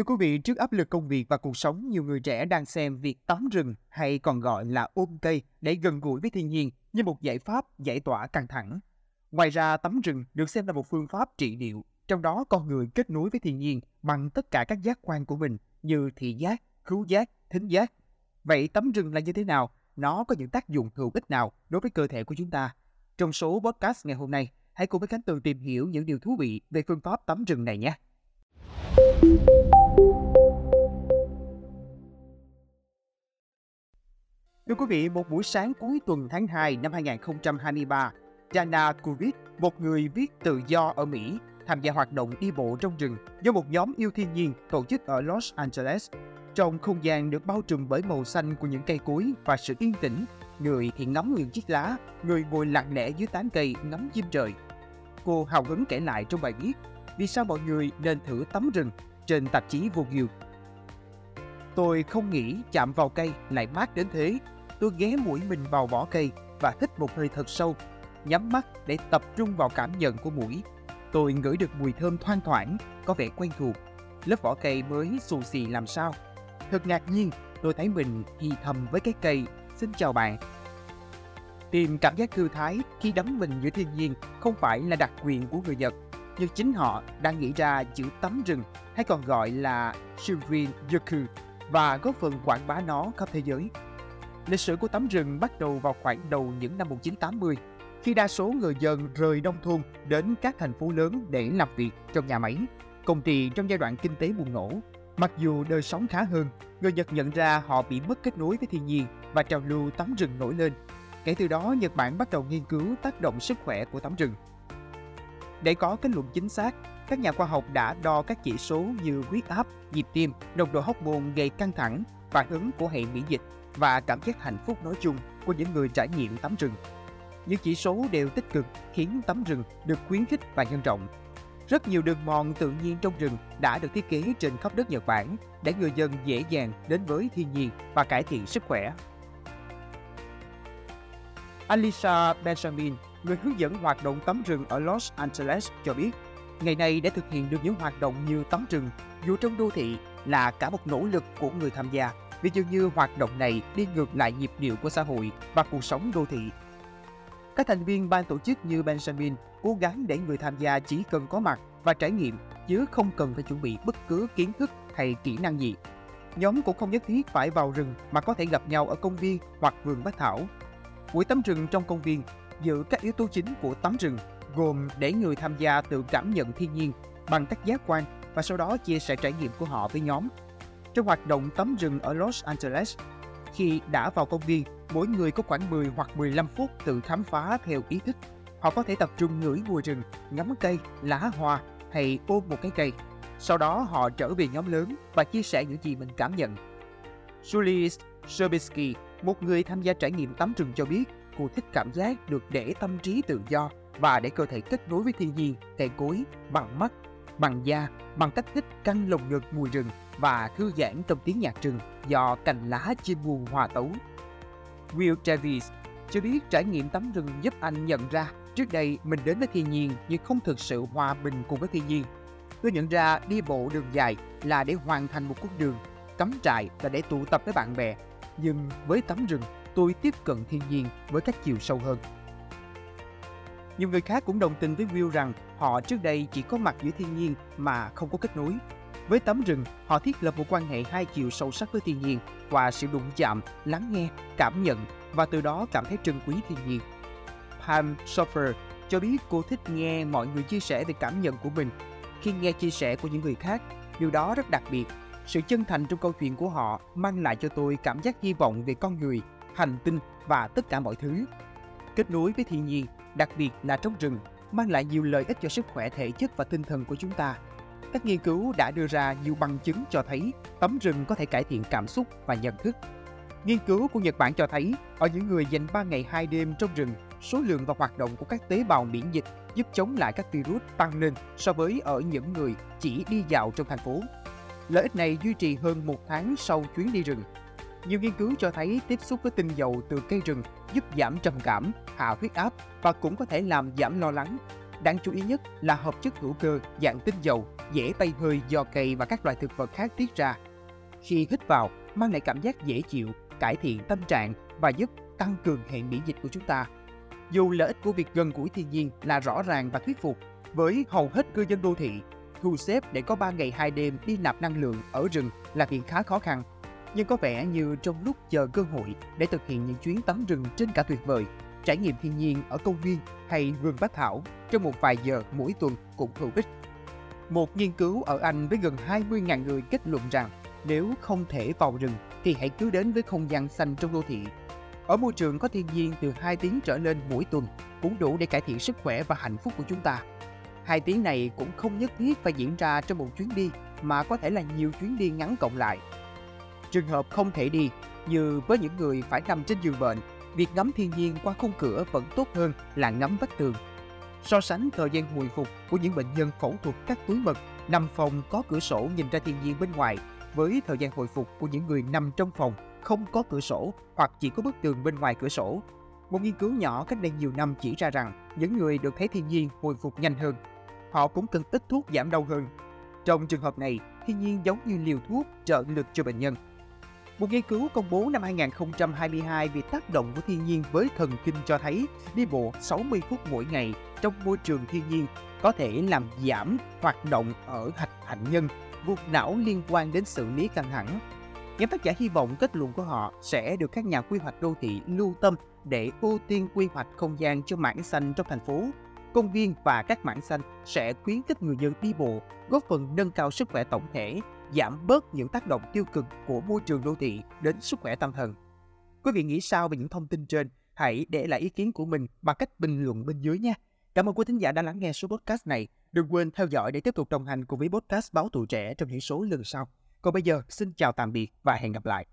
Thưa quý vị, trước áp lực công việc và cuộc sống, nhiều người trẻ đang xem việc tắm rừng hay còn gọi là ôm cây để gần gũi với thiên nhiên như một giải pháp giải tỏa căng thẳng. Ngoài ra, tắm rừng được xem là một phương pháp trị liệu, trong đó con người kết nối với thiên nhiên bằng tất cả các giác quan của mình như thị giác, khứu giác, thính giác. Vậy tắm rừng là như thế nào? Nó có những tác dụng hữu ích nào đối với cơ thể của chúng ta? Trong số podcast ngày hôm nay, hãy cùng với Khánh Tường tìm hiểu những điều thú vị về phương pháp tắm rừng này nhé. Thưa quý vị, một buổi sáng cuối tuần tháng 2 năm 2023, Jana Kubit, một người viết tự do ở Mỹ, tham gia hoạt động đi bộ trong rừng do một nhóm yêu thiên nhiên tổ chức ở Los Angeles. Trong không gian được bao trùm bởi màu xanh của những cây cối và sự yên tĩnh, người thì ngắm những chiếc lá, người ngồi lặng lẽ dưới tán cây ngắm chim trời. Cô hào hứng kể lại trong bài viết vì sao mọi người nên thử tắm rừng trên tạp chí vô Vogue. Tôi không nghĩ chạm vào cây lại mát đến thế. Tôi ghé mũi mình vào vỏ cây và hít một hơi thật sâu, nhắm mắt để tập trung vào cảm nhận của mũi. Tôi ngửi được mùi thơm thoang thoảng, có vẻ quen thuộc. Lớp vỏ cây mới xù xì làm sao. Thật ngạc nhiên, tôi thấy mình thì thầm với cái cây. Xin chào bạn. Tìm cảm giác thư thái khi đắm mình giữa thiên nhiên không phải là đặc quyền của người Nhật, như chính họ đang nghĩ ra chữ tắm rừng hay còn gọi là Shinrin Yoku và góp phần quảng bá nó khắp thế giới. Lịch sử của tắm rừng bắt đầu vào khoảng đầu những năm 1980, khi đa số người dân rời nông thôn đến các thành phố lớn để làm việc trong nhà máy, công ty trong giai đoạn kinh tế bùng nổ. Mặc dù đời sống khá hơn, người Nhật nhận ra họ bị mất kết nối với thiên nhiên và trào lưu tắm rừng nổi lên. Kể từ đó, Nhật Bản bắt đầu nghiên cứu tác động sức khỏe của tắm rừng. Để có kết luận chính xác, các nhà khoa học đã đo các chỉ số như huyết áp, nhịp tim, nồng độ hormone gây căng thẳng, phản ứng của hệ miễn dịch và cảm giác hạnh phúc nói chung của những người trải nghiệm tắm rừng. Những chỉ số đều tích cực khiến tắm rừng được khuyến khích và nhân rộng. Rất nhiều đường mòn tự nhiên trong rừng đã được thiết kế trên khắp đất Nhật Bản để người dân dễ dàng đến với thiên nhiên và cải thiện sức khỏe. Alisa Benjamin, người hướng dẫn hoạt động tắm rừng ở Los Angeles cho biết, ngày nay để thực hiện được những hoạt động như tắm rừng dù trong đô thị là cả một nỗ lực của người tham gia vì dường như hoạt động này đi ngược lại nhịp điệu của xã hội và cuộc sống đô thị. Các thành viên ban tổ chức như Benjamin cố gắng để người tham gia chỉ cần có mặt và trải nghiệm chứ không cần phải chuẩn bị bất cứ kiến thức hay kỹ năng gì. Nhóm cũng không nhất thiết phải vào rừng mà có thể gặp nhau ở công viên hoặc vườn bách thảo. Buổi tắm rừng trong công viên giữ các yếu tố chính của tắm rừng gồm để người tham gia tự cảm nhận thiên nhiên bằng các giác quan và sau đó chia sẻ trải nghiệm của họ với nhóm. Trong hoạt động tắm rừng ở Los Angeles, khi đã vào công viên, mỗi người có khoảng 10 hoặc 15 phút tự khám phá theo ý thích. Họ có thể tập trung ngửi mùi rừng, ngắm cây, lá hoa hay ôm một cái cây. Sau đó họ trở về nhóm lớn và chia sẻ những gì mình cảm nhận. Julie Sherbisky, một người tham gia trải nghiệm tắm rừng cho biết, cô thích cảm giác được để tâm trí tự do và để cơ thể kết nối với thiên nhiên, cây cối, bằng mắt, bằng da, bằng cách thích căng lồng ngực mùi rừng và thư giãn trong tiếng nhạc rừng do cành lá trên buồn hòa tấu. Will Travis cho biết trải nghiệm tắm rừng giúp anh nhận ra trước đây mình đến với thiên nhiên nhưng không thực sự hòa bình cùng với thiên nhiên. Tôi nhận ra đi bộ đường dài là để hoàn thành một cung đường, cắm trại là để tụ tập với bạn bè. Nhưng với tắm rừng, tôi tiếp cận thiên nhiên với các chiều sâu hơn. Nhiều người khác cũng đồng tình với Will rằng họ trước đây chỉ có mặt giữa thiên nhiên mà không có kết nối. Với tấm rừng, họ thiết lập một quan hệ hai chiều sâu sắc với thiên nhiên qua sự đụng chạm, lắng nghe, cảm nhận và từ đó cảm thấy trân quý thiên nhiên. Pam Sofer cho biết cô thích nghe mọi người chia sẻ về cảm nhận của mình. Khi nghe chia sẻ của những người khác, điều đó rất đặc biệt. Sự chân thành trong câu chuyện của họ mang lại cho tôi cảm giác hy vọng về con người, hành tinh và tất cả mọi thứ. Kết nối với thiên nhiên đặc biệt là trong rừng, mang lại nhiều lợi ích cho sức khỏe thể chất và tinh thần của chúng ta. Các nghiên cứu đã đưa ra nhiều bằng chứng cho thấy tắm rừng có thể cải thiện cảm xúc và nhận thức. Nghiên cứu của Nhật Bản cho thấy, ở những người dành 3 ngày 2 đêm trong rừng, số lượng và hoạt động của các tế bào miễn dịch giúp chống lại các virus tăng lên so với ở những người chỉ đi dạo trong thành phố. Lợi ích này duy trì hơn một tháng sau chuyến đi rừng nhiều nghiên cứu cho thấy tiếp xúc với tinh dầu từ cây rừng giúp giảm trầm cảm, hạ huyết áp và cũng có thể làm giảm lo lắng. Đáng chú ý nhất là hợp chất hữu cơ dạng tinh dầu, dễ bay hơi do cây và các loài thực vật khác tiết ra. Khi hít vào, mang lại cảm giác dễ chịu, cải thiện tâm trạng và giúp tăng cường hệ miễn dịch của chúng ta. Dù lợi ích của việc gần gũi thiên nhiên là rõ ràng và thuyết phục, với hầu hết cư dân đô thị, thu xếp để có 3 ngày 2 đêm đi nạp năng lượng ở rừng là chuyện khá khó khăn. Nhưng có vẻ như trong lúc chờ cơ hội để thực hiện những chuyến tắm rừng trên cả tuyệt vời, trải nghiệm thiên nhiên ở công viên hay vườn bách thảo trong một vài giờ mỗi tuần cũng hữu ích. Một nghiên cứu ở Anh với gần 20.000 người kết luận rằng nếu không thể vào rừng thì hãy cứ đến với không gian xanh trong đô thị. Ở môi trường có thiên nhiên từ 2 tiếng trở lên mỗi tuần cũng đủ để cải thiện sức khỏe và hạnh phúc của chúng ta. Hai tiếng này cũng không nhất thiết phải diễn ra trong một chuyến đi mà có thể là nhiều chuyến đi ngắn cộng lại. Trường hợp không thể đi, như với những người phải nằm trên giường bệnh, việc ngắm thiên nhiên qua khung cửa vẫn tốt hơn là ngắm vách tường. So sánh thời gian hồi phục của những bệnh nhân phẫu thuật các túi mật nằm phòng có cửa sổ nhìn ra thiên nhiên bên ngoài với thời gian hồi phục của những người nằm trong phòng không có cửa sổ hoặc chỉ có bức tường bên ngoài cửa sổ. Một nghiên cứu nhỏ cách đây nhiều năm chỉ ra rằng những người được thấy thiên nhiên hồi phục nhanh hơn. Họ cũng cần ít thuốc giảm đau hơn. Trong trường hợp này, thiên nhiên giống như liều thuốc trợ lực cho bệnh nhân. Một nghiên cứu công bố năm 2022 về tác động của thiên nhiên với thần kinh cho thấy đi bộ 60 phút mỗi ngày trong môi trường thiên nhiên có thể làm giảm hoạt động ở hạch hạnh nhân, vùng não liên quan đến xử lý căng thẳng. Nhóm tác giả hy vọng kết luận của họ sẽ được các nhà quy hoạch đô thị lưu tâm để ưu tiên quy hoạch không gian cho mảng xanh trong thành phố. Công viên và các mảng xanh sẽ khuyến khích người dân đi bộ, góp phần nâng cao sức khỏe tổng thể, giảm bớt những tác động tiêu cực của môi trường đô thị đến sức khỏe tâm thần. Quý vị nghĩ sao về những thông tin trên? Hãy để lại ý kiến của mình bằng cách bình luận bên dưới nha. Cảm ơn quý thính giả đã lắng nghe số podcast này. Đừng quên theo dõi để tiếp tục đồng hành cùng với podcast Báo Tuổi Trẻ trong những số lần sau. Còn bây giờ, xin chào tạm biệt và hẹn gặp lại.